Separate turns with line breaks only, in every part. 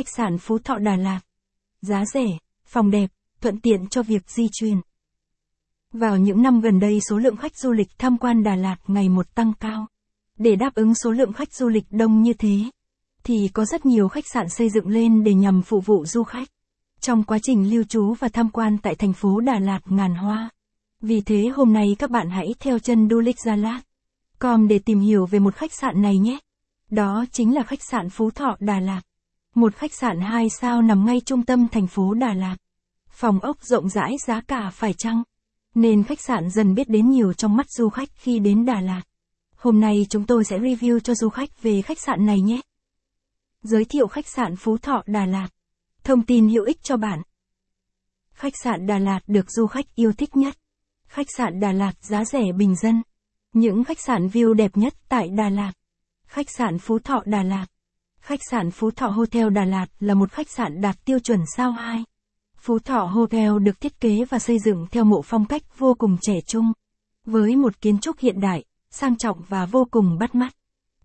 Khách sạn Phú Thọ Đà Lạt. Giá rẻ, phòng đẹp, thuận tiện cho việc di chuyển. Vào những năm gần đây số lượng khách du lịch tham quan Đà Lạt ngày một tăng cao. Để đáp ứng số lượng khách du lịch đông như thế, thì có rất nhiều khách sạn xây dựng lên để nhằm phục vụ du khách. Trong quá trình lưu trú và tham quan tại thành phố Đà Lạt ngàn hoa. Vì thế hôm nay các bạn hãy theo chân Du lịch Gia Lạt. Com để tìm hiểu về một khách sạn này nhé. Đó chính là khách sạn Phú Thọ Đà Lạt. Một khách sạn 2 sao nằm ngay trung tâm thành phố Đà Lạt. Phòng ốc rộng rãi giá cả phải chăng? Nên khách sạn dần biết đến nhiều trong mắt du khách khi đến Đà Lạt. Hôm nay chúng tôi sẽ review cho du khách về khách sạn này nhé. Giới thiệu khách sạn Phú Thọ, Đà Lạt. Thông tin hữu ích cho bạn. Khách sạn Đà Lạt được du khách yêu thích nhất. Khách sạn Đà Lạt giá rẻ bình dân. Những khách sạn view đẹp nhất tại Đà Lạt. Khách sạn Phú Thọ, Đà Lạt. Khách sạn Phú Thọ Hotel Đà Lạt là một khách sạn đạt tiêu chuẩn sao 2. Phú Thọ Hotel được thiết kế và xây dựng theo mộ phong cách vô cùng trẻ trung. Với một kiến trúc hiện đại, sang trọng và vô cùng bắt mắt.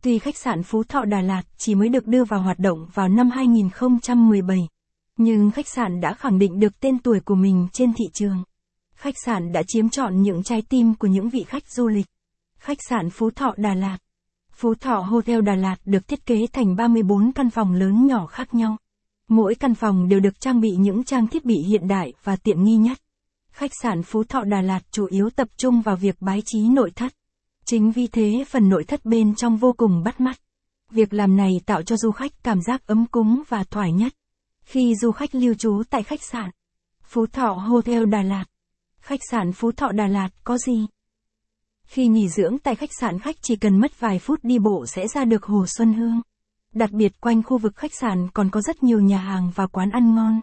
Tuy khách sạn Phú Thọ Đà Lạt chỉ mới được đưa vào hoạt động vào năm 2017, nhưng khách sạn đã khẳng định được tên tuổi của mình trên thị trường. Khách sạn đã chiếm trọn những trái tim của những vị khách du lịch. Khách sạn Phú Thọ Đà Lạt Phú Thọ Hotel Đà Lạt được thiết kế thành 34 căn phòng lớn nhỏ khác nhau. Mỗi căn phòng đều được trang bị những trang thiết bị hiện đại và tiện nghi nhất. Khách sạn Phú Thọ Đà Lạt chủ yếu tập trung vào việc bái trí nội thất. Chính vì thế phần nội thất bên trong vô cùng bắt mắt. Việc làm này tạo cho du khách cảm giác ấm cúng và thoải nhất. Khi du khách lưu trú tại khách sạn Phú Thọ Hotel Đà Lạt, khách sạn Phú Thọ Đà Lạt có gì? Khi nghỉ dưỡng tại khách sạn khách chỉ cần mất vài phút đi bộ sẽ ra được Hồ Xuân Hương. Đặc biệt quanh khu vực khách sạn còn có rất nhiều nhà hàng và quán ăn ngon.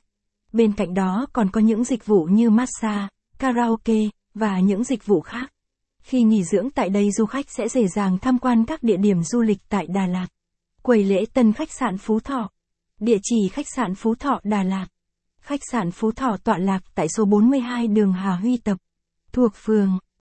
Bên cạnh đó còn có những dịch vụ như massage, karaoke và những dịch vụ khác. Khi nghỉ dưỡng tại đây du khách sẽ dễ dàng tham quan các địa điểm du lịch tại Đà Lạt. Quầy lễ tân khách sạn Phú Thọ. Địa chỉ khách sạn Phú Thọ Đà Lạt. Khách sạn Phú Thọ tọa lạc tại số 42 đường Hà Huy Tập, thuộc phường